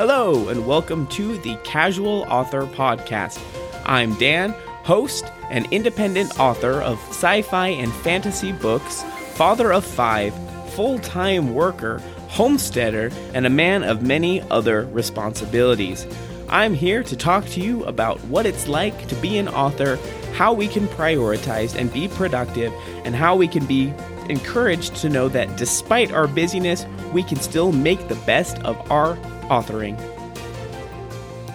Hello, and welcome to the Casual Author Podcast. I'm Dan, host and independent author of sci fi and fantasy books, father of five, full time worker, homesteader, and a man of many other responsibilities. I'm here to talk to you about what it's like to be an author, how we can prioritize and be productive, and how we can be encouraged to know that despite our busyness, we can still make the best of our authoring.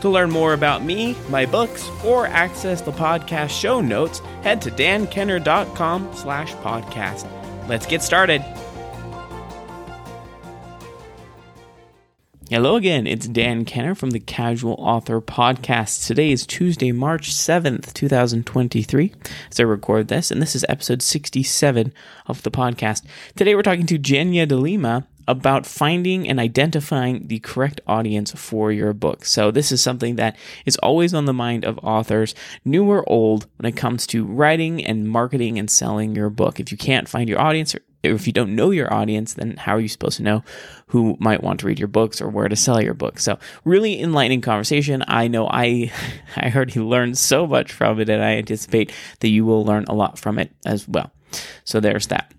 To learn more about me, my books, or access the podcast show notes, head to dankenner.com slash podcast. Let's get started. Hello again, it's Dan Kenner from the Casual Author Podcast. Today is Tuesday, March 7th, 2023, as I record this, and this is episode 67 of the podcast. Today we're talking to Jennia D'Lima about finding and identifying the correct audience for your book. So, this is something that is always on the mind of authors, new or old, when it comes to writing and marketing and selling your book. If you can't find your audience, or if you don't know your audience, then how are you supposed to know who might want to read your books or where to sell your books? So, really enlightening conversation. I know I I already learned so much from it, and I anticipate that you will learn a lot from it as well. So, there's that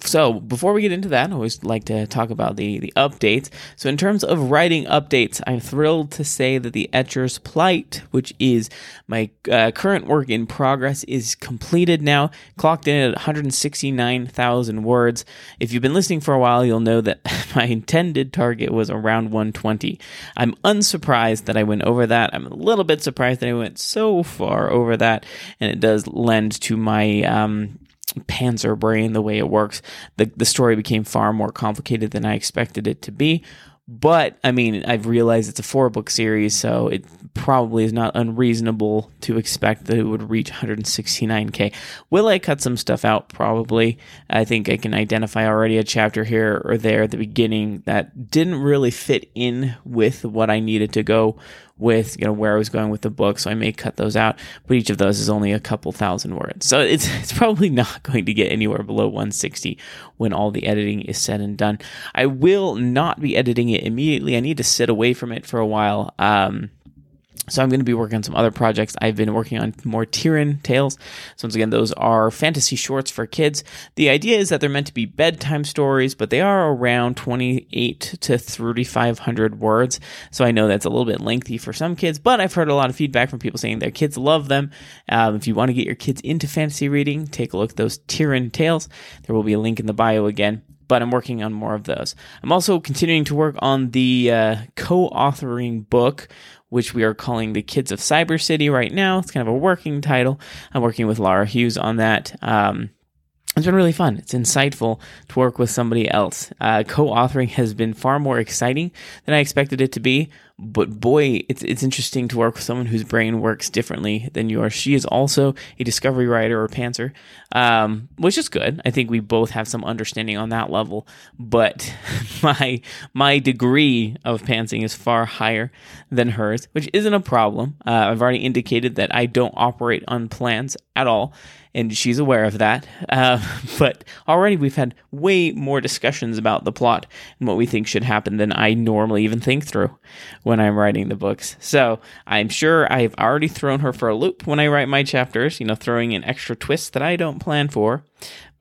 so before we get into that, I always like to talk about the the updates. So in terms of writing updates, I'm thrilled to say that the Etcher's Plight, which is my uh, current work in progress, is completed now, clocked in at 169,000 words. If you've been listening for a while, you'll know that my intended target was around 120. I'm unsurprised that I went over that. I'm a little bit surprised that I went so far over that, and it does lend to my um, pantser brain the way it works the the story became far more complicated than i expected it to be but I mean, I've realized it's a four book series, so it probably is not unreasonable to expect that it would reach 169k. Will I cut some stuff out? Probably. I think I can identify already a chapter here or there at the beginning that didn't really fit in with what I needed to go with, you know, where I was going with the book, so I may cut those out. But each of those is only a couple thousand words, so it's it's probably not going to get anywhere below 160 when all the editing is said and done. I will not be editing it immediately. I need to sit away from it for a while. Um, so I'm going to be working on some other projects. I've been working on more Tirran tales. So once again, those are fantasy shorts for kids. The idea is that they're meant to be bedtime stories, but they are around 28 to 3,500 words. So I know that's a little bit lengthy for some kids, but I've heard a lot of feedback from people saying their kids love them. Um, if you want to get your kids into fantasy reading, take a look at those Tirran tales. There will be a link in the bio again but I'm working on more of those. I'm also continuing to work on the uh, co authoring book which we are calling The Kids of Cyber City right now. It's kind of a working title. I'm working with Laura Hughes on that. Um, it's been really fun. It's insightful to work with somebody else. Uh, co-authoring has been far more exciting than I expected it to be. But boy, it's it's interesting to work with someone whose brain works differently than yours. She is also a discovery writer or pantser, um, which is good. I think we both have some understanding on that level. But my my degree of pantsing is far higher than hers, which isn't a problem. Uh, I've already indicated that I don't operate on plans at all and she's aware of that. Uh, but already we've had way more discussions about the plot and what we think should happen than I normally even think through when I'm writing the books. So I'm sure I've already thrown her for a loop when I write my chapters, you know, throwing in extra twists that I don't plan for.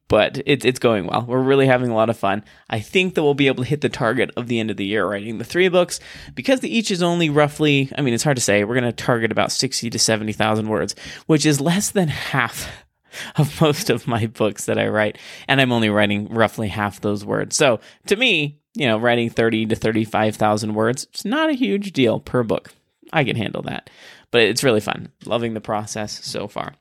But it's it's going well. We're really having a lot of fun. I think that we'll be able to hit the target of the end of the year writing the three books because the each is only roughly. I mean, it's hard to say. We're going to target about sixty to seventy thousand words, which is less than half of most of my books that I write, and I'm only writing roughly half those words. So to me, you know, writing 30 to 35,000 words, it's not a huge deal per book. I can handle that. But it's really fun. Loving the process so far.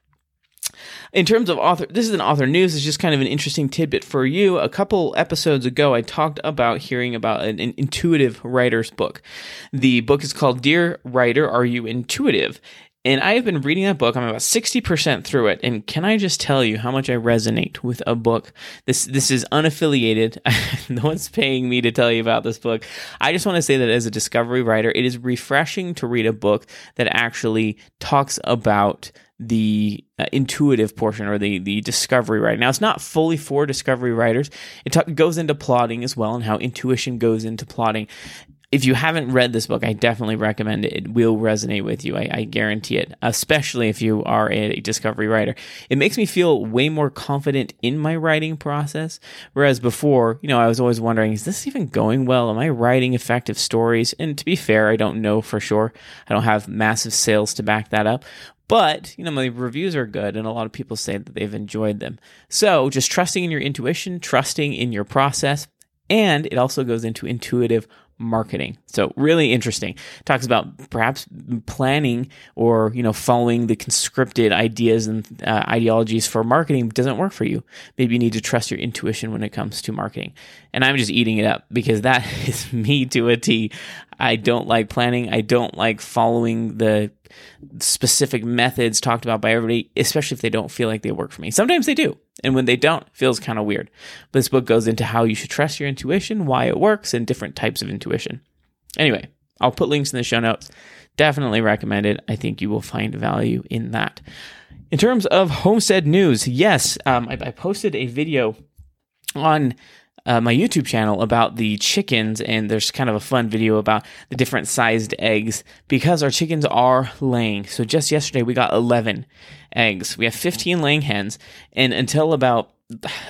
In terms of author, this is an author news. It's just kind of an interesting tidbit for you. A couple episodes ago, I talked about hearing about an, an, intuitive writer's book. The book is called Dear Writer, Are You Intuitive? And I have been reading that book. I'm about 60% through it. And can I just tell you how much I resonate with a book? This this is unaffiliated. no one's paying me to tell you about this book. I just want to say that as a discovery writer, it is refreshing to read a book that actually talks about the uh, intuitive portion or the the discovery right now it's not fully for discovery writers it, goes into plotting as well and how intuition goes into plotting if you haven't read this book, I definitely recommend it. It will resonate with you. I, I, guarantee it, especially if you are a discovery writer. It makes me feel way more confident in my writing process. Whereas before, you know, I was always wondering, is this even going well? Am I writing effective stories? And to be fair, I don't know for sure. I don't have massive sales to back that up. But, you know, my reviews are good and a lot of people say that they've enjoyed them. So just trusting in your intuition, trusting in your process, and it also goes into intuitive marketing. So really interesting. Talks about perhaps planning or you know following the conscripted ideas and uh, ideologies for marketing doesn't work for you. Maybe you need to trust your intuition when it comes to marketing. And I'm just eating it up because that is me to a T. I don't like planning. I don't like following the specific methods talked about by everybody, especially if they don't feel like they work for me. Sometimes they do. And when they don't, feels kind of weird. But this book goes into how you should trust your intuition, why it works, and different types of intuition. Anyway, I'll put links in the show notes. Definitely recommend it. I think you will find value in that. In terms of homestead news, yes, um, I, I posted a video on uh, my YouTube channel about the chickens, and there's kind of a fun video about the different sized eggs because our chickens are laying. So just yesterday we got 11 eggs. We have 15 laying hens, and until about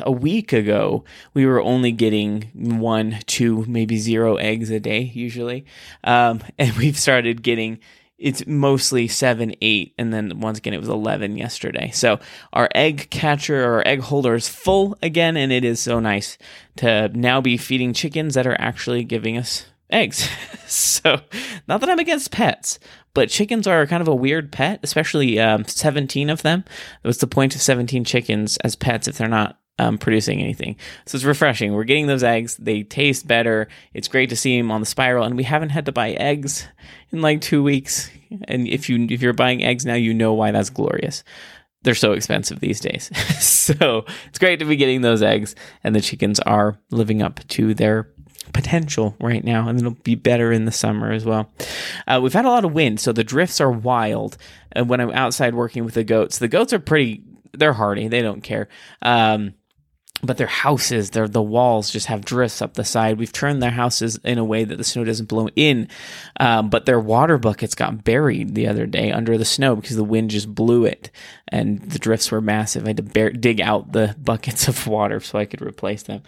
a week ago, we were only getting one, two, maybe zero eggs a day usually, um, and we've started getting it's mostly seven, eight, and then once again it was eleven yesterday. So our egg catcher or egg holder is full again, and it is so nice to now be feeding chickens that are actually giving us eggs. so not that I'm against pets, but chickens are kind of a weird pet, especially um, 17 of them. What's the point of 17 chickens as pets if they're not um, producing anything. So it's refreshing. We're getting those eggs. They taste better. It's great to see them on the spiral, and we haven't had to buy eggs in like two weeks. And if you if you're buying eggs now, you know why that's glorious. They're so expensive these days. so it's great to be getting those eggs, and the chickens are living up to their potential right now, and it'll be better in the summer as well. Uh, we've had a lot of wind, so the drifts are wild. And when I'm outside working with the goats, the goats are pretty. They're hardy. They don't care. Um, but their houses, their the walls just have drifts up the side. We've turned their houses in a way that the snow doesn't blow in, um, but their water buckets got buried the other day under the snow because the wind just blew it, and the drifts were massive. I had to bear, dig out the buckets of water so I could replace them.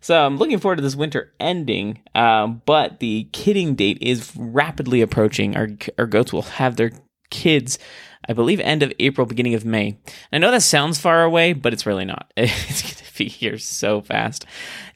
So I'm looking forward to this winter ending, um, but the kidding date is rapidly approaching. Our our goats will have their kids I believe end of April, beginning of May. I know that sounds far away, but it's really not. It's going to be here so fast.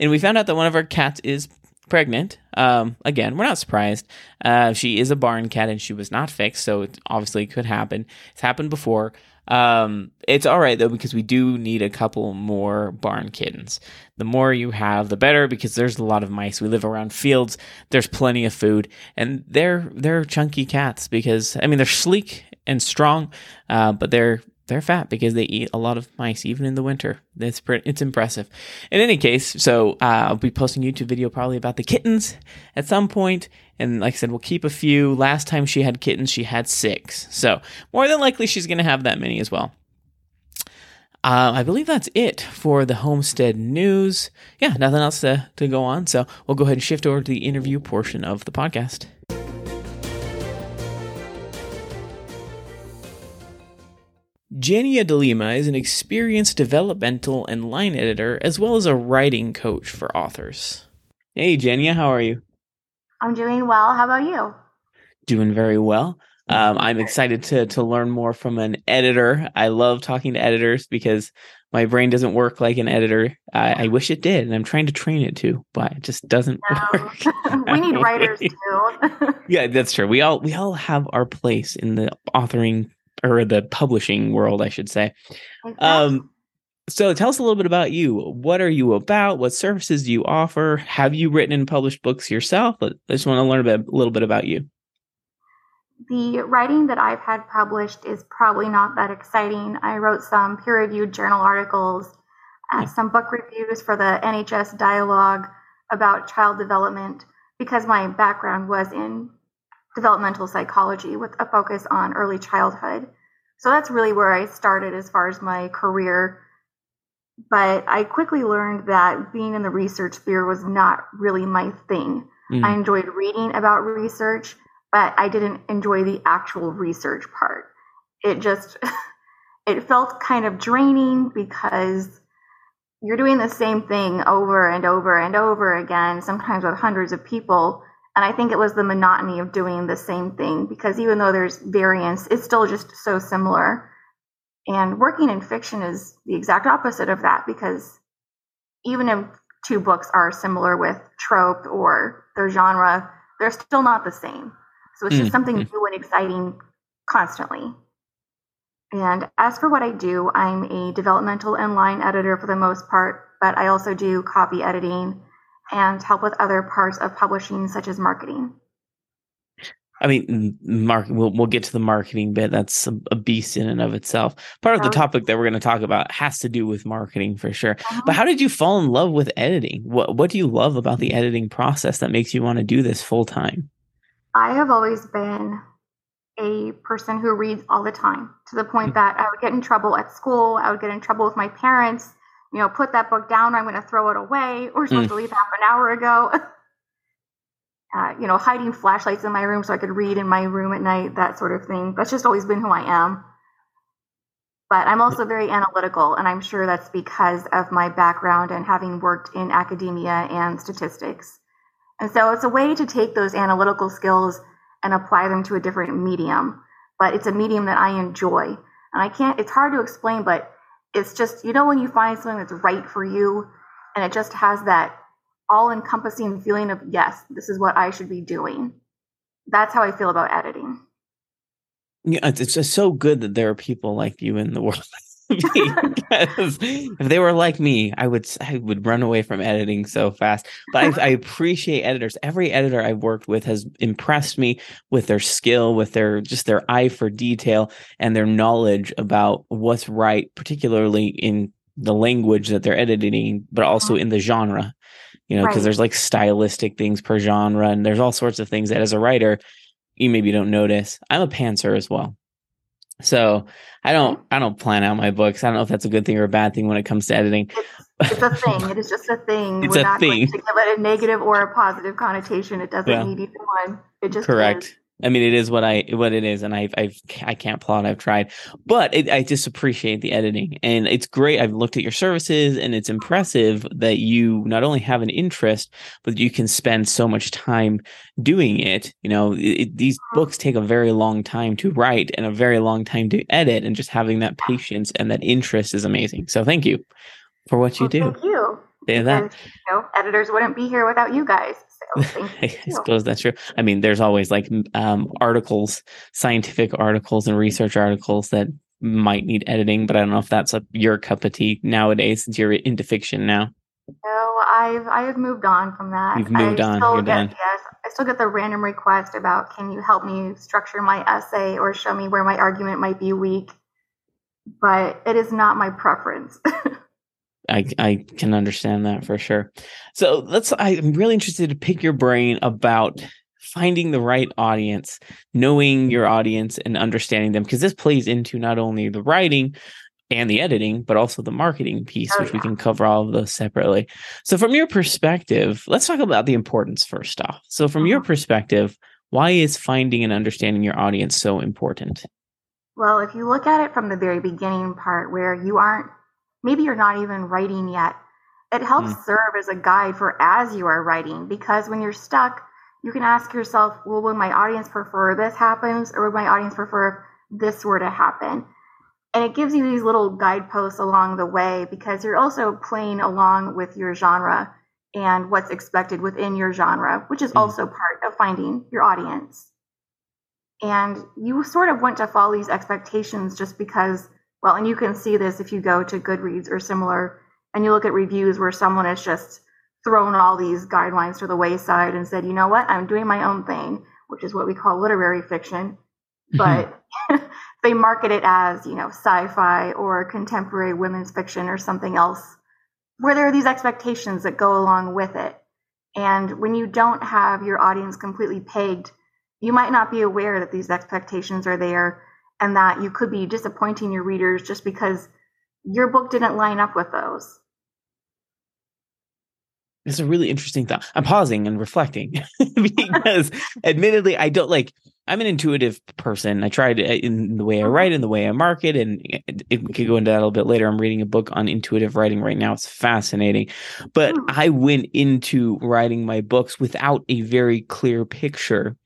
And we found out that one of our cats is pregnant. Um, again, we're not surprised. Uh, she is a barn cat and she was not fixed, so it obviously could happen. It's happened before. Um, it's all right though because we do need a couple more barn kittens. The more you have, the better because there's a lot of mice. We live around fields. There's plenty of food, and they're they're chunky cats because I mean they're sleek and strong, uh, but they're they're fat because they eat a lot of mice even in the winter. It's pretty, it's impressive. In any case, so uh, I'll be posting YouTube video probably about the kittens at some point, and like I said, we'll keep a few. Last time she had kittens, she had six, so more than likely she's going to have that many as well. Uh, I believe that's it for the homestead news. Yeah, nothing else to, to go on. So we'll go ahead and shift over to the interview portion of the podcast. Jennia D'Lima is an experienced developmental and line editor, as well as a writing coach for authors. Hey, Jennia, how are you? I'm doing well. How about you? Doing very well. Um, I'm excited to to learn more from an editor. I love talking to editors because my brain doesn't work like an editor. I, I wish it did, and I'm trying to train it to, but it just doesn't work. we need writers too. yeah, that's true. We all we all have our place in the authoring or the publishing world, I should say. Um, so tell us a little bit about you. What are you about? What services do you offer? Have you written and published books yourself? I just want to learn a, bit, a little bit about you. The writing that I've had published is probably not that exciting. I wrote some peer reviewed journal articles, uh, some book reviews for the NHS dialogue about child development because my background was in developmental psychology with a focus on early childhood. So that's really where I started as far as my career. But I quickly learned that being in the research sphere was not really my thing. Mm. I enjoyed reading about research, but I didn't enjoy the actual research part. It just it felt kind of draining because you're doing the same thing over and over and over again, sometimes with hundreds of people. And I think it was the monotony of doing the same thing because even though there's variance, it's still just so similar. And working in fiction is the exact opposite of that because even if two books are similar with trope or their genre, they're still not the same. So it's just mm-hmm. something new and exciting constantly. And as for what I do, I'm a developmental and line editor for the most part, but I also do copy editing and help with other parts of publishing, such as marketing. I mean, mark. We'll we'll get to the marketing bit. That's a, a beast in and of itself. Part of the topic that we're going to talk about has to do with marketing for sure. Uh-huh. But how did you fall in love with editing? What What do you love about the editing process that makes you want to do this full time? I have always been a person who reads all the time to the point mm-hmm. that I would get in trouble at school. I would get in trouble with my parents. You know, put that book down. I'm going to throw it away. Or supposed mm. to leave half an hour ago. uh, you know, hiding flashlights in my room so I could read in my room at night, that sort of thing. That's just always been who I am. But I'm also very analytical, and I'm sure that's because of my background and having worked in academia and statistics. And so it's a way to take those analytical skills and apply them to a different medium. But it's a medium that I enjoy. And I can't, it's hard to explain, but it's just, you know, when you find something that's right for you and it just has that all encompassing feeling of, yes, this is what I should be doing. That's how I feel about editing. Yeah, it's just so good that there are people like you in the world. Because if they were like me, I would I would run away from editing so fast. But I, I, appreciate editors. Every editor I've worked with has impressed me with their skill, with their just their eye for detail and their knowledge about what's right, particularly in the language that they're editing, but also uh-huh. in the genre you know, because right. there's like stylistic things per genre and there's all sorts of things that as a writer, you maybe don't notice. I'm a pantser as well. So I don't I don't plan out my books. I don't know if that's a good thing or a bad thing when it comes to editing. It's, it's a thing. it is just a thing. It's We're a not thing. Going to give it a negative or a positive connotation. It doesn't yeah. need either one. It just correct. Is. I mean, it is what I what it is, and I've I've I can't plot. I've tried, but it, I just appreciate the editing, and it's great. I've looked at your services, and it's impressive that you not only have an interest, but you can spend so much time doing it. You know, it, these uh-huh. books take a very long time to write and a very long time to edit, and just having that patience and that interest is amazing. So, thank you for what you well, do. Thank you. Yeah, that. you know, editors wouldn't be here without you guys. I suppose that's true. I mean, there's always like um, articles, scientific articles, and research articles that might need editing, but I don't know if that's a, your cup of tea nowadays since you're into fiction now. No, I've I have moved on from that. You've moved I on. You're get, done. Yes, I still get the random request about can you help me structure my essay or show me where my argument might be weak, but it is not my preference. I I can understand that for sure. So let's. I'm really interested to pick your brain about finding the right audience, knowing your audience, and understanding them because this plays into not only the writing and the editing, but also the marketing piece, oh, which yeah. we can cover all of those separately. So, from your perspective, let's talk about the importance first off. So, from your uh-huh. perspective, why is finding and understanding your audience so important? Well, if you look at it from the very beginning part where you aren't maybe you're not even writing yet. It helps mm. serve as a guide for as you are writing because when you're stuck, you can ask yourself, well, would my audience prefer this happens or would my audience prefer this were to happen? And it gives you these little guideposts along the way because you're also playing along with your genre and what's expected within your genre, which is mm. also part of finding your audience. And you sort of want to follow these expectations just because well, and you can see this if you go to Goodreads or similar and you look at reviews where someone has just thrown all these guidelines to the wayside and said, you know what, I'm doing my own thing, which is what we call literary fiction. Mm-hmm. But they market it as, you know, sci fi or contemporary women's fiction or something else, where there are these expectations that go along with it. And when you don't have your audience completely pegged, you might not be aware that these expectations are there and that you could be disappointing your readers just because your book didn't line up with those. It's a really interesting thought. I'm pausing and reflecting because admittedly, I don't like, I'm an intuitive person. I tried uh, in the way I write, mm-hmm. in the way I market, and we could go into that a little bit later. I'm reading a book on intuitive writing right now. It's fascinating. But mm. I went into writing my books without a very clear picture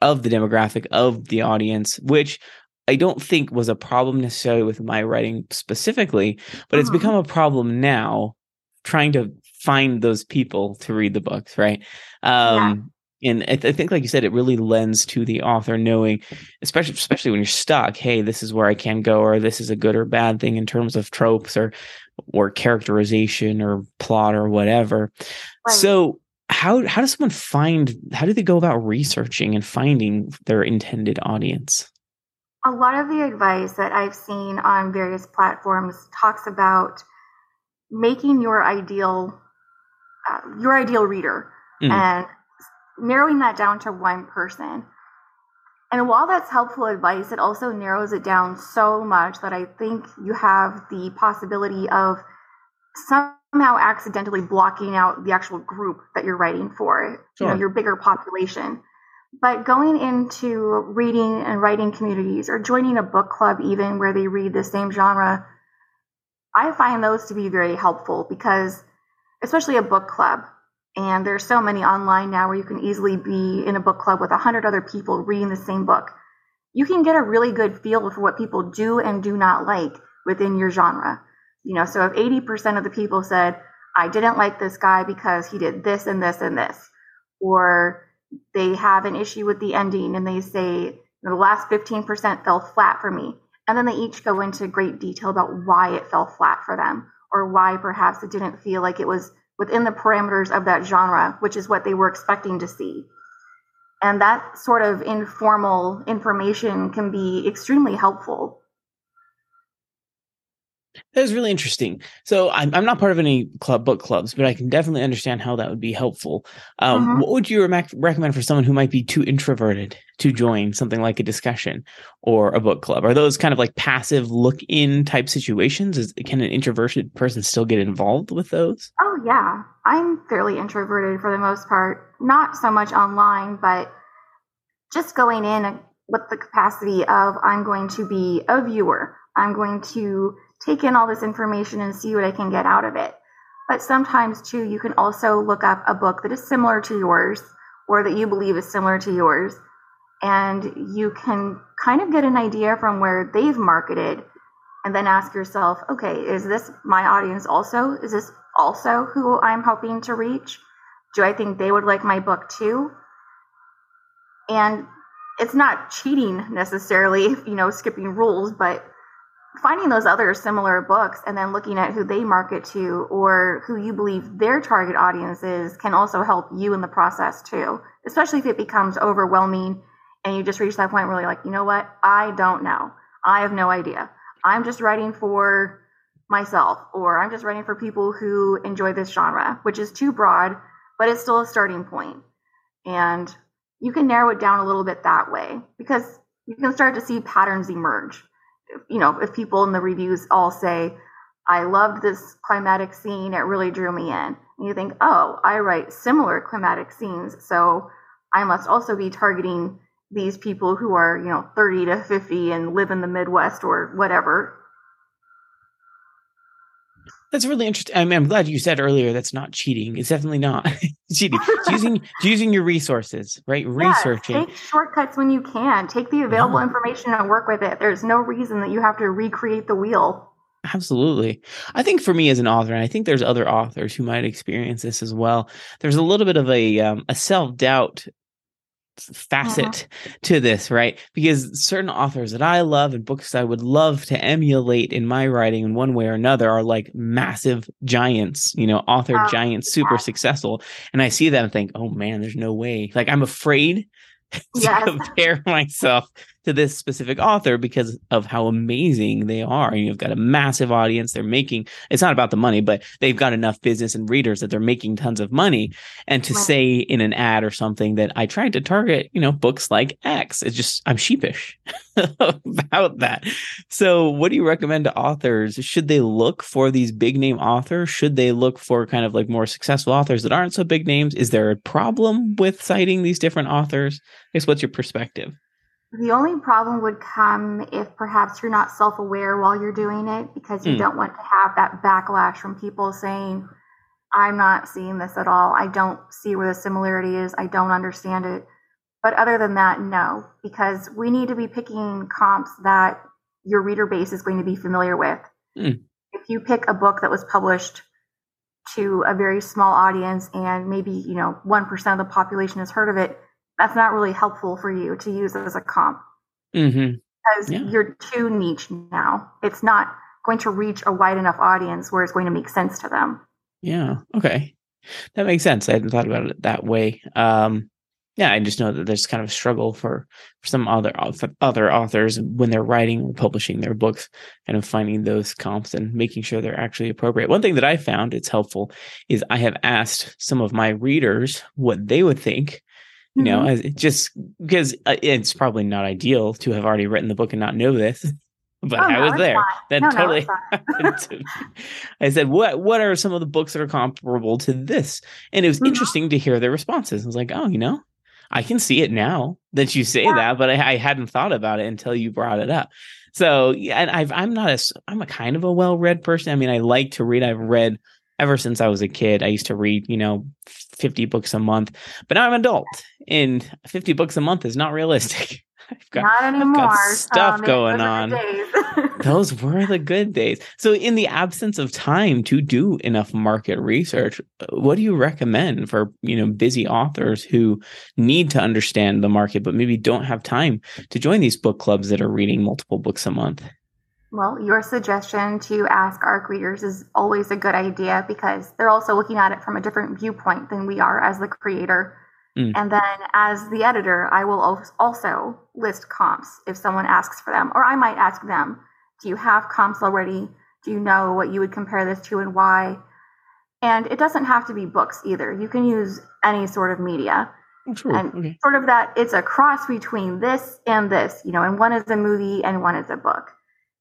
of the demographic of the audience, which I don't think was a problem necessarily with my writing specifically, but it's become a problem now trying to find those people to read the books, right? Um, yeah. And I, th- I, think, like you said, it really lends to the author knowing, especially especially when you're stuck. Hey, this is where I can go, or this is a good or bad thing in terms of tropes or or characterization or plot or whatever. Right. So, how how does someone find? How do they go about researching and finding their intended audience? A lot of the advice that I've seen on various platforms talks about making your ideal uh, your ideal reader mm. and narrowing that down to one person. And while that's helpful advice, it also narrows it down so much that I think you have the possibility of somehow accidentally blocking out the actual group that you're writing for, sure. you know, your bigger population. But going into reading and writing communities or joining a book club, even where they read the same genre, I find those to be very helpful because especially a book club. And there's so many online now where you can easily be in a book club with a hundred other people reading the same book. You can get a really good feel for what people do and do not like within your genre. You know, so if 80% of the people said, I didn't like this guy because he did this and this and this, or they have an issue with the ending and they say, the last 15% fell flat for me. And then they each go into great detail about why it fell flat for them or why perhaps it didn't feel like it was within the parameters of that genre, which is what they were expecting to see. And that sort of informal information can be extremely helpful. That was really interesting. So I'm, I'm not part of any club book clubs, but I can definitely understand how that would be helpful. Um, mm-hmm. What would you re- recommend for someone who might be too introverted to join something like a discussion or a book club? Are those kind of like passive look in type situations? Is, can an introverted person still get involved with those? Oh, yeah. I'm fairly introverted for the most part. Not so much online, but just going in with the capacity of I'm going to be a viewer. I'm going to take in all this information and see what I can get out of it. But sometimes, too, you can also look up a book that is similar to yours or that you believe is similar to yours. And you can kind of get an idea from where they've marketed and then ask yourself, okay, is this my audience also? Is this also who I'm hoping to reach? Do I think they would like my book too? And it's not cheating necessarily, you know, skipping rules, but finding those other similar books and then looking at who they market to or who you believe their target audience is can also help you in the process too, especially if it becomes overwhelming and you just reach that point where you're like, you know what? I don't know. I have no idea. I'm just writing for myself or I'm just writing for people who enjoy this genre, which is too broad, but it's still a starting point. And you can narrow it down a little bit that way because you can start to see patterns emerge you know, if people in the reviews all say, I loved this climatic scene, it really drew me in. And you think, oh, I write similar climatic scenes, so I must also be targeting these people who are, you know, 30 to 50 and live in the Midwest or whatever. That's really interesting. I mean, I'm glad you said earlier that's not cheating. It's definitely not cheating. It's using it's using your resources, right? Yeah, Researching. Take shortcuts when you can. Take the available yeah. information and work with it. There's no reason that you have to recreate the wheel. Absolutely. I think for me as an author, and I think there's other authors who might experience this as well. There's a little bit of a um, a self doubt facet uh-huh. to this, right? Because certain authors that I love and books I would love to emulate in my writing in one way or another are like massive giants, you know, author uh, giants, super yeah. successful. And I see that and think, oh man, there's no way. Like I'm afraid to yes. compare myself to this specific author because of how amazing they are. And you've got a massive audience. They're making it's not about the money, but they've got enough business and readers that they're making tons of money. And to right. say in an ad or something that I tried to target, you know, books like X, it's just I'm sheepish about that. So what do you recommend to authors? Should they look for these big name authors? Should they look for kind of like more successful authors that aren't so big names? Is there a problem with citing these different authors? I guess what's your perspective? The only problem would come if perhaps you're not self aware while you're doing it because you mm. don't want to have that backlash from people saying, I'm not seeing this at all. I don't see where the similarity is. I don't understand it. But other than that, no, because we need to be picking comps that your reader base is going to be familiar with. Mm. If you pick a book that was published to a very small audience and maybe, you know, 1% of the population has heard of it, that's not really helpful for you to use as a comp. Mm-hmm. Because yeah. you're too niche now. It's not going to reach a wide enough audience where it's going to make sense to them. Yeah. Okay. That makes sense. I hadn't thought about it that way. Um, yeah, I just know that there's kind of a struggle for, for some other other authors when they're writing or publishing their books, kind of finding those comps and making sure they're actually appropriate. One thing that I found it's helpful is I have asked some of my readers what they would think you know mm-hmm. just because uh, it's probably not ideal to have already written the book and not know this but oh, I was there. That no, totally no. I said, "What? What are some of the books that are comparable to this?" And it was mm-hmm. interesting to hear their responses. I was like, "Oh, you know, I can see it now that you say yeah. that, but I, I, hadn't thought about it until you brought it up." So, yeah, and I've, I'm not a, I'm a kind of a well-read person. I mean, I like to read. I've read ever since I was a kid. I used to read, you know, 50 books a month, but now I'm an adult and 50 books a month is not realistic. I've got, Not anymore. I've got stuff um, going on. those were the good days. So, in the absence of time to do enough market research, what do you recommend for you know busy authors who need to understand the market but maybe don't have time to join these book clubs that are reading multiple books a month? Well, your suggestion to ask ARC readers is always a good idea because they're also looking at it from a different viewpoint than we are as the creator. Mm. And then as the editor, I will also list comps if someone asks for them, or I might ask them, do you have comps already? Do you know what you would compare this to and why? And it doesn't have to be books either. You can use any sort of media. Oh, and okay. sort of that it's a cross between this and this, you know, and one is a movie and one is a book.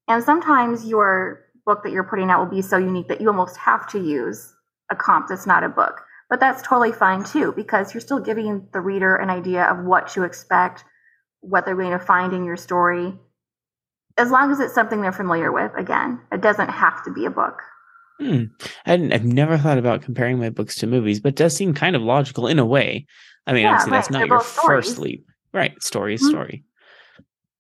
And sometimes your book that you're putting out will be so unique that you almost have to use a comp that's not a book. But that's totally fine too, because you're still giving the reader an idea of what to expect, what they're going to find in your story. As long as it's something they're familiar with, again, it doesn't have to be a book. Hmm. I have never thought about comparing my books to movies, but does seem kind of logical in a way. I mean, yeah, obviously, right. that's not They're your first leap. Right. Story is mm-hmm. story.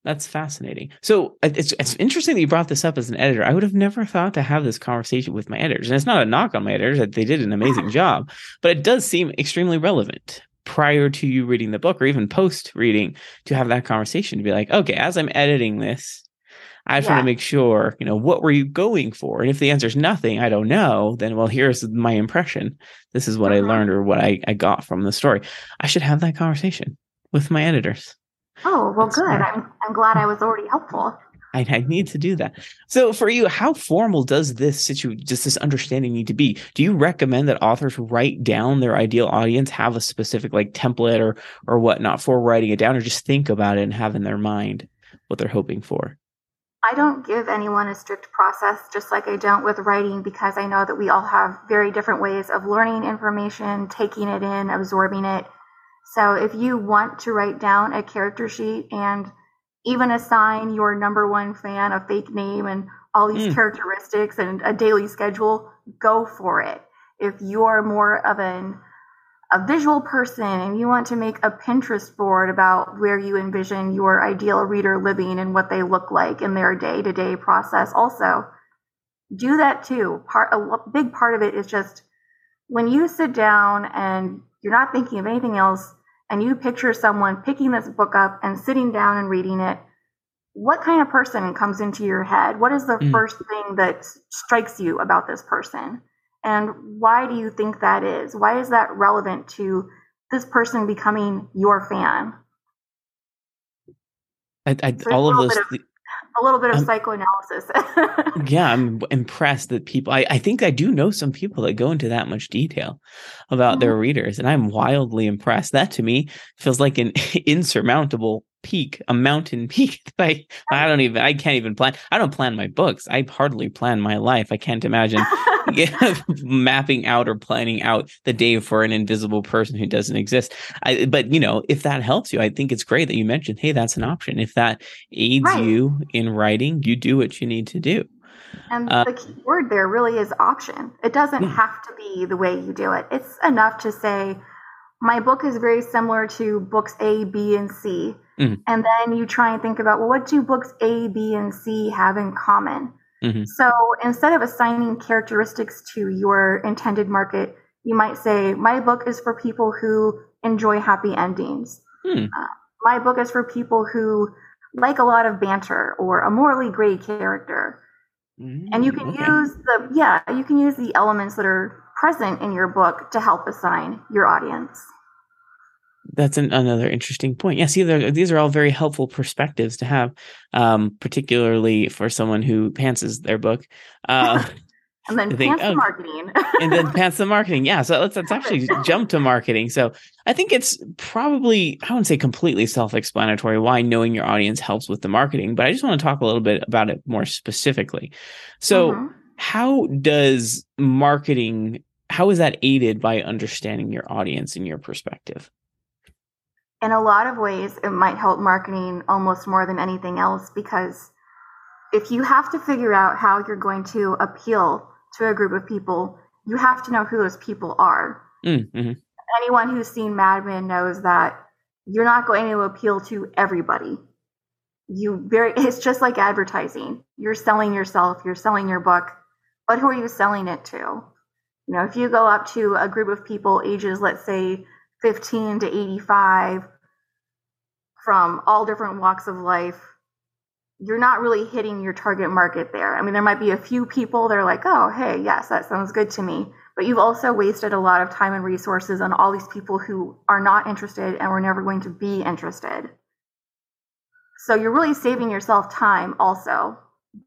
That's fascinating. So it's it's interesting that you brought this up as an editor. I would have never thought to have this conversation with my editors. And it's not a knock on my editors; that they did an amazing job. But it does seem extremely relevant prior to you reading the book, or even post reading, to have that conversation to be like, okay, as I'm editing this, I just yeah. want to make sure, you know, what were you going for? And if the answer is nothing, I don't know, then well, here's my impression. This is what I mm-hmm. learned or what I, I got from the story. I should have that conversation with my editors. Oh, well, That's good. I'm, I'm glad I was already helpful. I, I, need to do that. So, for you, how formal does this situation, does this understanding need to be? Do you recommend that authors write down their ideal audience, have a specific like template or or whatnot for writing it down, or just think about it and have in their mind what they're hoping for? I don't give anyone a strict process, just like I don't with writing, because I know that we all have very different ways of learning information, taking it in, absorbing it. So if you want to write down a character sheet and even assign your number one fan a fake name and all these mm. characteristics and a daily schedule, go for it. If you're more of an a visual person and you want to make a Pinterest board about where you envision your ideal reader living and what they look like in their day-to-day process also do that too. Part a big part of it is just when you sit down and you're not thinking of anything else, and you picture someone picking this book up and sitting down and reading it, what kind of person comes into your head? What is the mm. first thing that strikes you about this person? And why do you think that is? Why is that relevant to this person becoming your fan? I, I, so all of those. Of, a little bit of um, psychoanalysis. yeah, I'm impressed that people. I, I think I do know some people that go into that much detail about mm-hmm. their readers, and I'm wildly impressed. That to me feels like an insurmountable peak, a mountain peak. I I don't even I can't even plan. I don't plan my books. I hardly plan my life. I can't imagine mapping out or planning out the day for an invisible person who doesn't exist. I, but you know, if that helps you, I think it's great that you mentioned, hey, that's an option. If that aids right. you in writing, you do what you need to do. And uh, the key word there really is option. It doesn't yeah. have to be the way you do it. It's enough to say, my book is very similar to books A, B, and C. Mm-hmm. And then you try and think about, well, what do books A, B, and C have in common? Mm-hmm. So instead of assigning characteristics to your intended market, you might say, my book is for people who enjoy happy endings. Mm. Uh, my book is for people who like a lot of banter or a morally gray character. Mm, and you can okay. use the, yeah, you can use the elements that are present in your book to help assign your audience that's an, another interesting point. Yeah, see, these are all very helpful perspectives to have, um, particularly for someone who pantses their book. Uh, and then think, pants oh, the marketing. and then pants the marketing. Yeah, so let's, let's actually jump to marketing. So I think it's probably, I wouldn't say completely self explanatory why knowing your audience helps with the marketing, but I just want to talk a little bit about it more specifically. So, mm-hmm. how does marketing, how is that aided by understanding your audience and your perspective? In a lot of ways, it might help marketing almost more than anything else because if you have to figure out how you're going to appeal to a group of people, you have to know who those people are. Mm-hmm. Anyone who's seen Mad Men knows that you're not going to appeal to everybody. You very it's just like advertising. You're selling yourself, you're selling your book, but who are you selling it to? You know, if you go up to a group of people ages let's say 15 to 85 from all different walks of life, you're not really hitting your target market there. I mean, there might be a few people that are like, oh, hey, yes, that sounds good to me. But you've also wasted a lot of time and resources on all these people who are not interested and were never going to be interested. So you're really saving yourself time also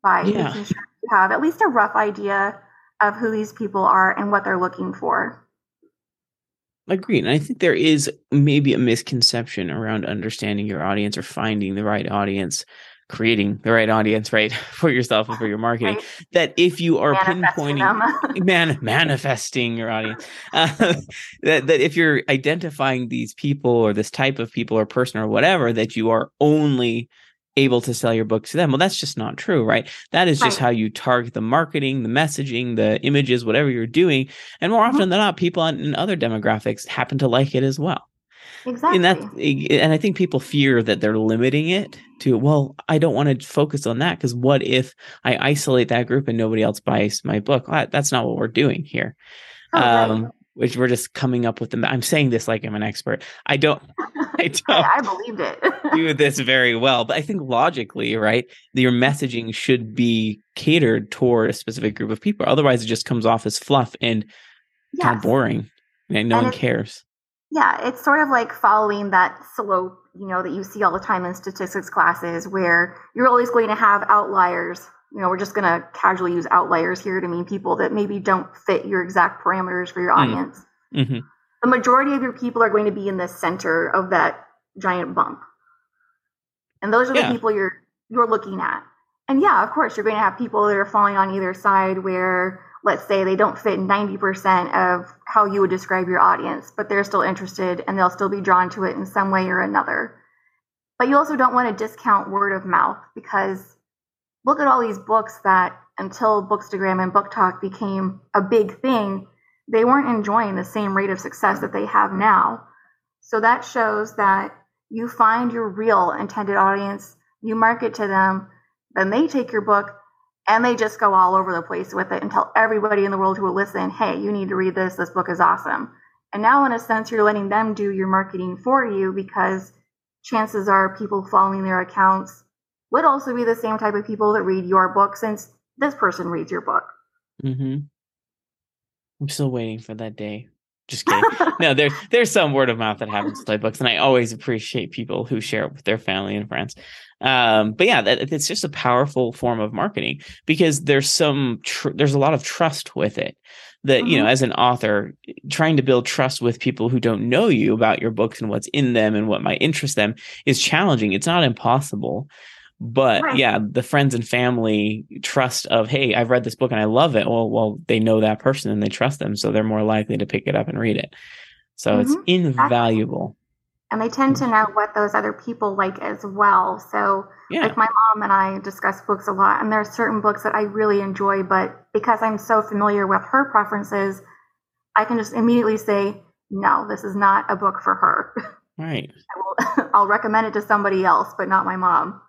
by yeah. making sure you have at least a rough idea of who these people are and what they're looking for. Agreed. And I think there is maybe a misconception around understanding your audience or finding the right audience, creating the right audience, right, for yourself and for your marketing. Right. That if you are pinpointing, man, manifesting your audience, uh, that, that if you're identifying these people or this type of people or person or whatever, that you are only able to sell your books to them. Well, that's just not true, right? That is just right. how you target the marketing, the messaging, the images, whatever you're doing. And more often mm-hmm. than not, people in other demographics happen to like it as well. Exactly. And that, and I think people fear that they're limiting it to, well, I don't want to focus on that because what if I isolate that group and nobody else buys my book? That's not what we're doing here. Oh, um, right which we're just coming up with them. I'm saying this like I'm an expert. I don't, I don't, I believed it. do this very well, but I think logically, right, your messaging should be catered toward a specific group of people. Otherwise, it just comes off as fluff and yes. kind of boring, and no and one cares. Yeah, it's sort of like following that slope, you know, that you see all the time in statistics classes, where you're always going to have outliers you know, we're just going to casually use outliers here to mean people that maybe don't fit your exact parameters for your mm. audience. Mm-hmm. The majority of your people are going to be in the center of that giant bump. And those are the people you're you're looking at. And yeah, of course, you're going to have people that are falling on either side where let's say they don't fit 90% of how you would describe your audience, but they're still interested and they'll still be drawn to it in some way or another. But you also don't want to discount word of mouth because look at all these books that until Bookstagram and BookTok became a big thing, they weren't enjoying the same rate of success that they have now. So that shows that you find your real intended audience, you market to them, then they take your book and they just go all over the place with it and tell everybody in the world who will listen, hey, you need to read this. This book is awesome. And now, in a sense, you're letting them do your marketing for you because chances are people following their accounts would also be the same type of people that read your book since this person reads your book. Mm-hmm. I'm still waiting for that day Just kidding. no, there's there's some word of mouth that happens with play books, and I always appreciate people who share it with their family and friends. Um, but yeah, that, it's just a powerful form of marketing because there's some tr- there's a lot of trust with it. That you know, Mhm. as an author, trying to build trust with people who don't know you about your books and what's in them and what might interest them is challenging. It's not impossible. But Right. yeah, the friends and family trust of, hey, I've read this book and I love it. Well, well, they know that person and they trust them, so they're more likely to pick it up and read it. So it's Mhm. invaluable. and they tend to know what those other people like as well. So, Yeah. like my mom and I discuss books a lot, and there are certain books that I really enjoy, but because I'm so familiar with her preferences, I can just immediately say, no, this is not a book for her. Right. I will, I'll recommend it to somebody else, but not my mom.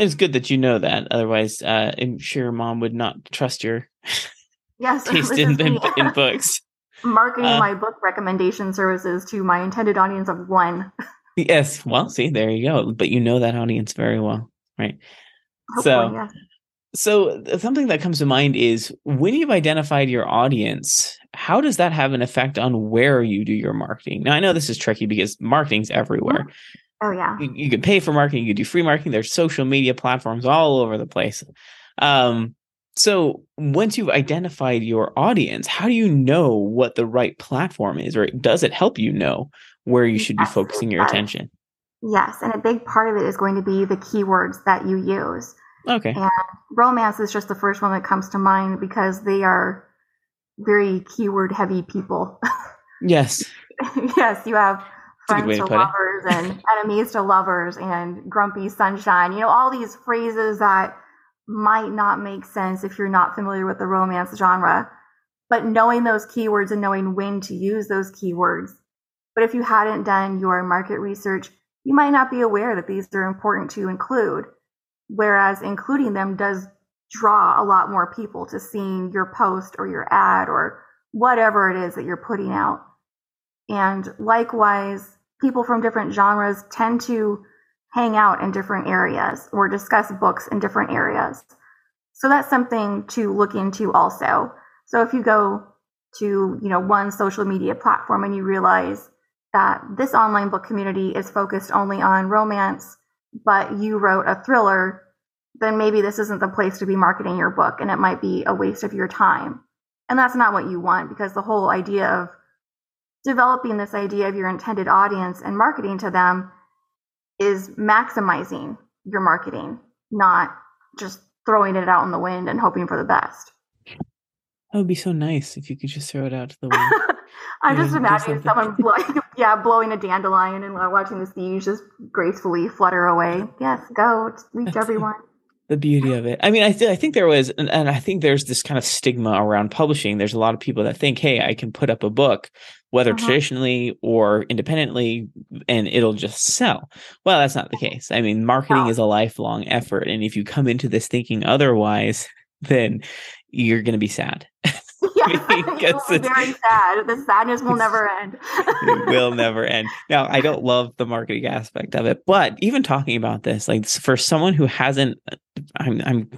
It's good that you know that. Otherwise, uh, I'm sure your mom would not trust your Yes, taste in, in, in books. marketing Uh, my book recommendation services to my intended audience of one. Yes. Well, see, there you go. But you know that audience very well. Right. Hopefully, So-. So something that comes to mind is when you've identified your audience, how does that have an effect on where you do your marketing? Now I know this is tricky because marketing's everywhere. Oh yeah. You, you can pay for marketing, you can do free marketing. There's social media platforms all over the place. Um, so once you've identified your audience, how do you know what the right platform is, or does it help you know where you should be Yes, it focusing your attention? Yes, and a big part of it is going to be the keywords that you use. Okay. And Romance is just the first one that comes to mind because they are very keyword heavy people. Yes. yes, you have That's a good way friends to to lovers and enemies to lovers and grumpy sunshine. You know, all these phrases that might not make sense if you're not familiar with the romance genre. But knowing those keywords and knowing when to use those keywords. But if you hadn't done your market research, you might not be aware that these are important to include. Whereas including them does draw a lot more people to seeing your post or your ad or whatever it is that you're putting out. And likewise, people from different genres tend to hang out in different areas or discuss books in different areas. So that's something to look into also. So if you go to, you know, one social media platform and you realize that this online book community is focused only on romance, but you wrote a thriller, then maybe this isn't the place to be marketing your book and it might be a waste of your time. And that's not what you want because the whole idea of developing this idea of your intended audience and marketing to them is maximizing your marketing, not just throwing it out in the wind and hoping for the best. That would be so nice if you could just throw it out to the wind. I'm just imagining someone blowing, yeah, blowing a dandelion and uh, watching the seeds just gracefully flutter away. Yes, go reach That's- everyone. The beauty of it. I mean, I, th- I think there was, and, and I think there's this kind of stigma around publishing. There's a lot of people that think, hey, I can put up a book, whether Uh-huh. traditionally or independently, and it'll just sell. Well, that's not the case. I mean, marketing No. is a lifelong effort. And if you come into this thinking otherwise, then you're going to be sad. Yes, Because it will be it's- very sad. The sadness will never end. it will never end. Now, I don't love the marketing aspect of it, but even talking about this, like for someone who hasn't, I'm I'm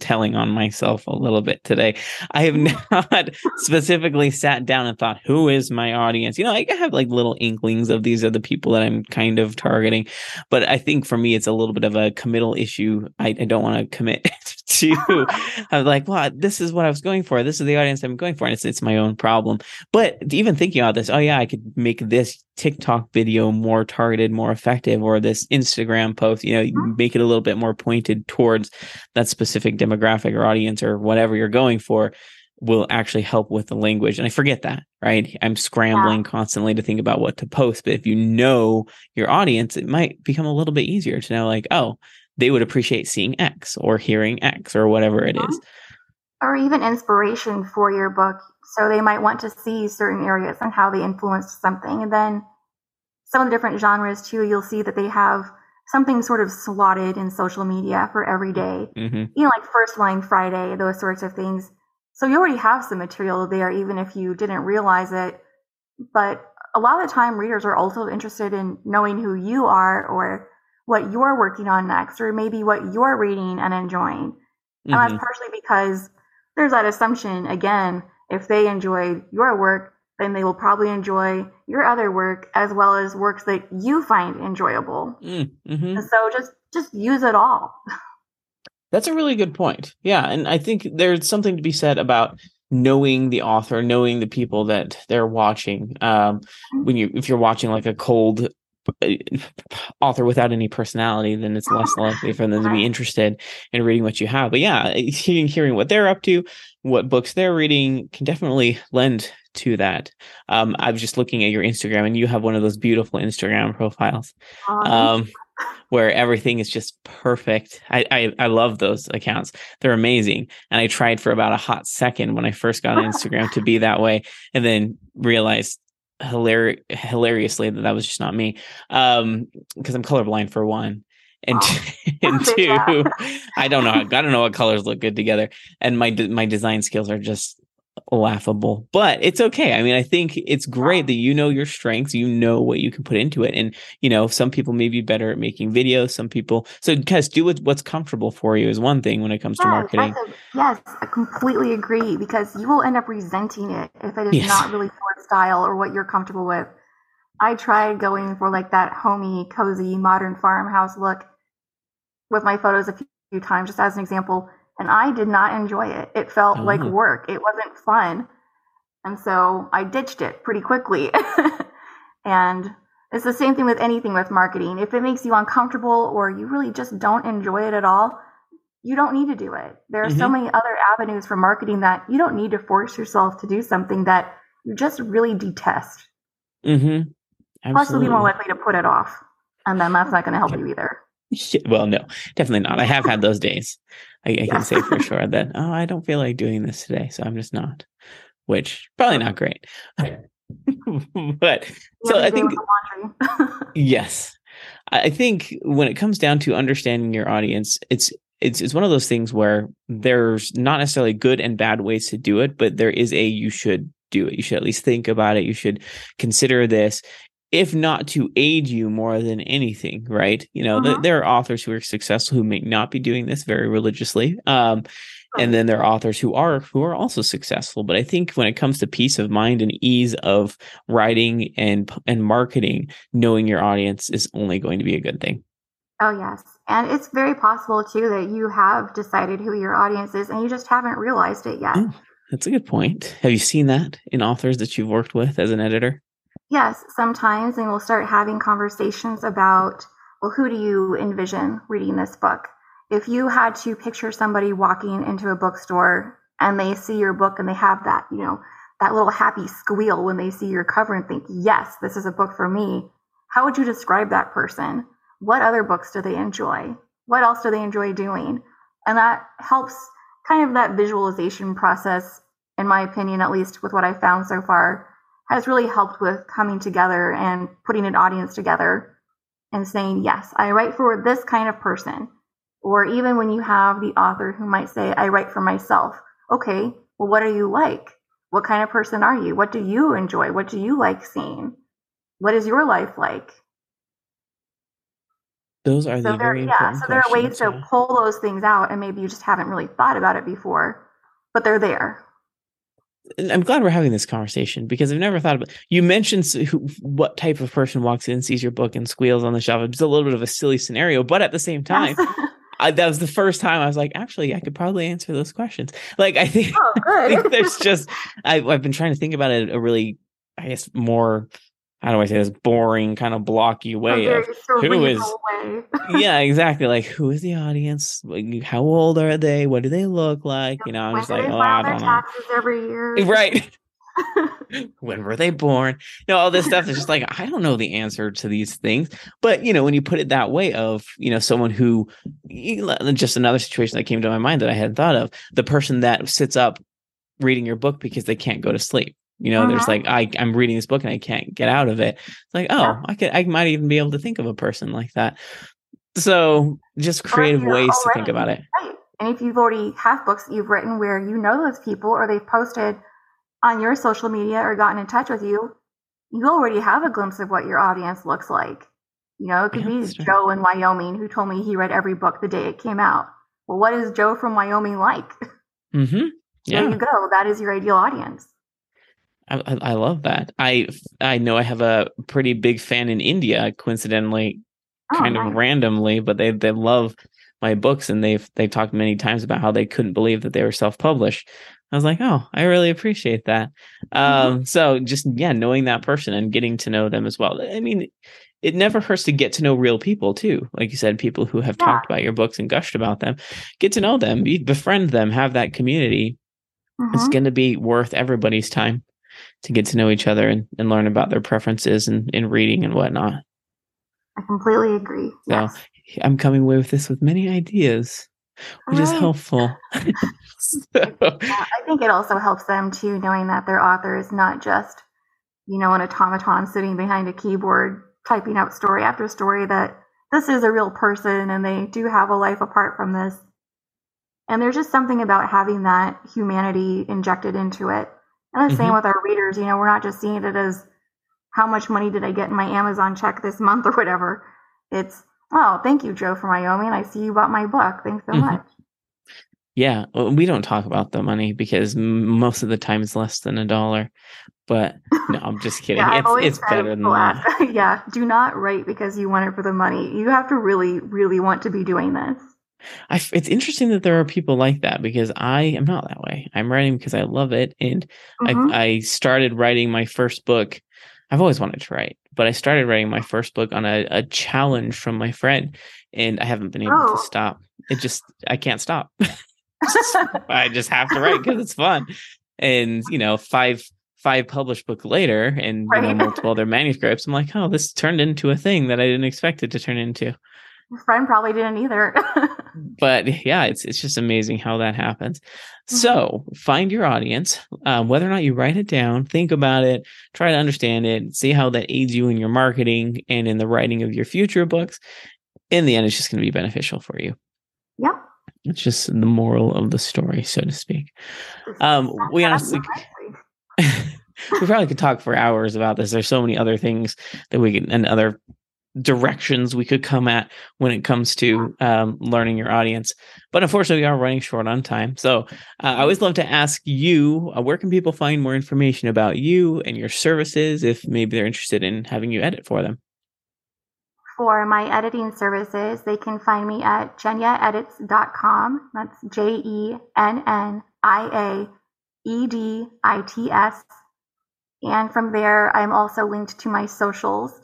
telling on myself a little bit today. I have not specifically sat down and thought, who is my audience? You know, I have like little inklings of these are the people that I'm kind of targeting, but I think for me, it's a little bit of a committal issue. I, I don't want to commit to. I'm like, well, this is what I was going for. This is the audience I'm going for, and it's it's my own problem. But even thinking about this, oh yeah, I could make this TikTok video more targeted, more effective, or this Instagram post, you know, Mhm. make it a little bit more pointed towards that specific demographic or audience or whatever you're going for will actually help with the language. And I forget that, right? I'm scrambling constantly to think about what to post. But if you know your audience, it might become a little bit easier to know, like, oh, they would appreciate seeing X or hearing X or whatever it mm-hmm. is. or even inspiration for your book. So they might want to see certain areas and how they influenced something. And then some of the different genres too, you'll see that they have something sort of slotted in social media for every day. hmm You know, like First Line Friday, those sorts of things. So you already have some material there, even if you didn't realize it. But a lot of the time, readers are also interested in knowing who you are or what you're working on next, or maybe what you're reading and enjoying. And that's hmm partially because there's that assumption, again, if they enjoyed your work, then they will probably enjoy your other work as well as works that you find enjoyable. Mm, hmm So just just use it all. That's a really good point. Yeah, and I think there's something to be said about knowing the author, knowing the people that they're watching. Um, Mm-hmm. when you if you're watching like a cold uh, author without any personality, then it's less likely for them to be interested in reading what you have. But yeah, hearing hearing what they're up to, what books they're reading, can definitely lend to that. Um, I was just looking at your Instagram, and you have one of those beautiful Instagram profiles Um, um, where everything is just perfect. I, I I love those accounts; they're amazing. And I tried for about a hot second when I first got on Instagram to be that way, and then realized hilari- hilariously that that was just not me. Um, because I'm colorblind for one. And, Oh. and two, I don't know. I don't know what colors look good together, and my de- my design skills are just laughable. But it's okay. I mean, I think it's great that you know your strengths, you know what you can put into it, and you know some people may be better at making videos. Some people, so guys, do what, what's comfortable for you is one thing when it comes to marketing. a- yes, I completely agree because you will end up resenting it if it is Yes. not really your style or what you're comfortable with. I tried going for like that homey, cozy, modern farmhouse look with my photos a few times, just as an example, and I did not enjoy it. It felt like Oh. work. It wasn't fun. And so I ditched it pretty quickly. and it's the same thing with anything with marketing. If it makes you uncomfortable or you really just don't enjoy it at all, you don't need to do it. There are so Mhm. many other avenues for marketing that you don't need to force yourself to do something that you just really detest. Mm-hmm. Plus, you'll be more likely to put it off. And then that's not going to help you either. Well, no, definitely not. I have had those days. I, I can say for sure that oh, I don't feel like doing this today, so I'm just not. Which probably not great. but so I think with the laundry. yes, I I think when it comes down to understanding your audience, it's it's it's one of those things where there's not necessarily good and bad ways to do it, but there is a you should do it. You should at least think about it. You should consider this, if not to aid you more than anything, right? You know, th- Mhm. there are authors who are successful who may not be doing this very religiously. Um, and then there are authors who are who are also successful but i think when it comes to peace of mind and ease of writing and and marketing knowing your audience is only going to be a good thing Oh, yes. And it's very possible, too, that you have decided who your audience is and you just haven't realized it yet. Mm. that's a good point have you seen that in authors that you've worked with as an editor Yes, sometimes, and we'll start having conversations about, well, who do you envision reading this book? If you had to picture somebody walking into a bookstore and they see your book and they have that, you know, that little happy squeal when they see your cover and think, yes, this is a book for me, how would you describe that person? What other books do they enjoy? What else do they enjoy doing? And that helps kind of that visualization process, in my opinion, at least with what I've found so far, has really helped with coming together and putting an audience together and saying, yes, I write for this kind of person. Or even when you have the author who might say, I write for myself. Okay, well, what are you like? What kind of person are you? What do you enjoy? What do you like seeing? What is your life like? those are So the there, very yeah, so there are ways questions, to pull those things out, and maybe you just haven't really thought about it before, but they're there. I'm glad we're having this conversation because I've never thought about. You mentioned who, what type of person walks in, sees your book, and squeals on the shelf. It's a little bit of a silly scenario, but at the same time, I, that was the first time I was like, actually, I could probably answer those questions. Like, I think, oh, I think there's just, I, I've been trying to think about it a really, I guess, more, how do I say this, boring, kind of blocky way of, cerebral is- way. yeah, exactly. Like, who is the audience? Like, how old are they? What do they look like? You know, I'm when just like, oh, I don't know. every year? Eh, right. when were they born? No, all this stuff is just like I don't know the answer to these things. But you know, when you put it that way, of you know, someone who uh, just another situation that came to my mind that I hadn't thought of, the person that sits up reading your book because they can't go to sleep. You know, there's Mhm. like I I'm reading this book and I can't get out of it. It's like, oh, Yeah. I could I might even be able to think of a person like that. So just creative ways to think about it. Right. And if you've already have books that you've written where you know those people or they've posted on your social media or gotten in touch with you, you already have a glimpse of what your audience looks like. You know, it could Yeah, be. Joe in Wyoming who told me he read every book the day it came out. Well, what is Joe from Wyoming like? Mm-hmm. There you go. That is your ideal audience. I, I love that. I I know I have a pretty big fan in India, coincidentally, oh, kind nice. of randomly, but they they love my books and they've they've talked many times about how they couldn't believe that they were self published. I was like, oh, I really appreciate that. Mm-hmm. Um, so just yeah, knowing that person and getting to know them as well. I mean, it never hurts to get to know real people too. Like you said, people who have yeah. talked about your books and gushed about them. Get to know them, befriend them, have that community. Mm-hmm. It's going to be worth everybody's time to get to know each other and, and learn about their preferences and in reading and whatnot. I completely agree. So yes. I'm coming away with this with many ideas, which right. is helpful. so. yeah, I think it also helps them too, knowing that their author is not just, you know, an automaton sitting behind a keyboard typing out story after story, that this is a real person and they do have a life apart from this. And there's just something about having that humanity injected into it and the mm-hmm. same with our readers. You know, we're not just seeing it as how much money did I get in my Amazon check this month or whatever. It's, oh, thank you, Joe from Wyoming. I see you bought my book. Thanks so mm-hmm. much. Yeah, we don't talk about the money because most of the time it's less than a dollar. But no, I'm just kidding. yeah, it's, it's better than that. yeah, do not write because you want it for the money. You have to really, really want to be doing this. I, it's interesting that there are people like that because I am not that way. I'm writing because I love it, and mm-hmm. I, I started writing my first book. I've always wanted to write, but I started writing my first book on a, a challenge from my friend, and I haven't been able oh. to stop. It just I can't stop. I just have to write because it's fun, and you know five five published book later, and you know multiple other manuscripts. I'm like, oh, this turned into a thing that I didn't expect it to turn into. Your friend probably didn't either. but yeah, it's it's just amazing how that happens. Mm-hmm. So find your audience, um, whether or not you write it down, think about it, try to understand it, see how that aids you in your marketing and in the writing of your future books. In the end, it's just going to be beneficial for you. Yeah. It's just the moral of the story, so to speak. Um, we honestly. we probably could talk for hours about this. There's so many other things that we can and other directions we could come at when it comes to um, learning your audience. But unfortunately, we are running short on time. So uh, I always love to ask you uh, where can people find more information about you and your services if maybe they're interested in having you edit for them? For my editing services, they can find me at jenniaedits.com. That's J E N N I A E D I T S. And from there, I'm also linked to my socials.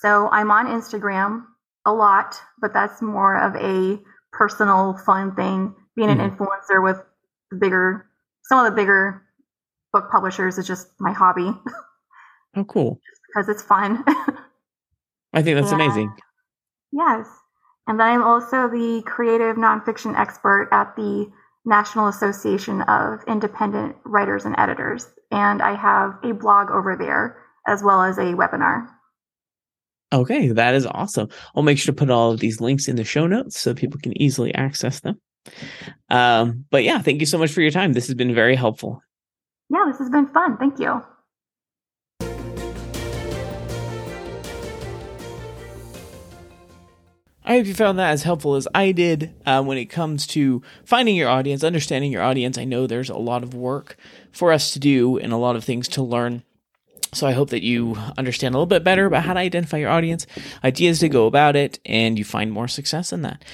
So I'm on Instagram a lot, but that's more of a personal fun thing. Being mm-hmm. an influencer with the bigger, some of the bigger book publishers is just my hobby. Oh, cool. because it's fun. I think that's and, amazing. Yes. And then I'm also the creative nonfiction expert at the National Association of Independent Writers and Editors. And I have a blog over there as well as a webinar. Okay, that is awesome. I'll make sure to put all of these links in the show notes so people can easily access them. Um, but yeah, thank you so much for your time. This has been very helpful. Yeah, this has been fun. Thank you. I hope you found that as helpful as I did uh, when it comes to finding your audience, understanding your audience. I know there's a lot of work for us to do and a lot of things to learn so I hope that you understand a little bit better about how to identify your audience, ideas to go about it, and you find more success in that.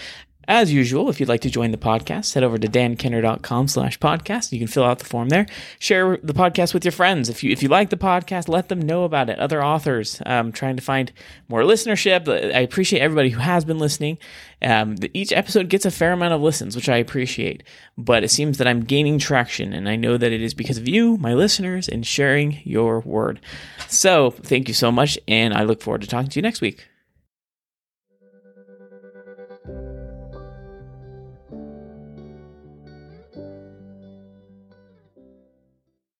As usual, if you'd like to join the podcast, head over to dankenner.com slash podcast. You can fill out the form there. Share the podcast with your friends. If you if you like the podcast, let them know about it. Other authors, um, trying to find more listenership. I appreciate everybody who has been listening. Um, each episode gets a fair amount of listens, which I appreciate. But it seems that I'm gaining traction, and I know that it is because of you, my listeners, and sharing your word. So thank you so much, and I look forward to talking to you next week.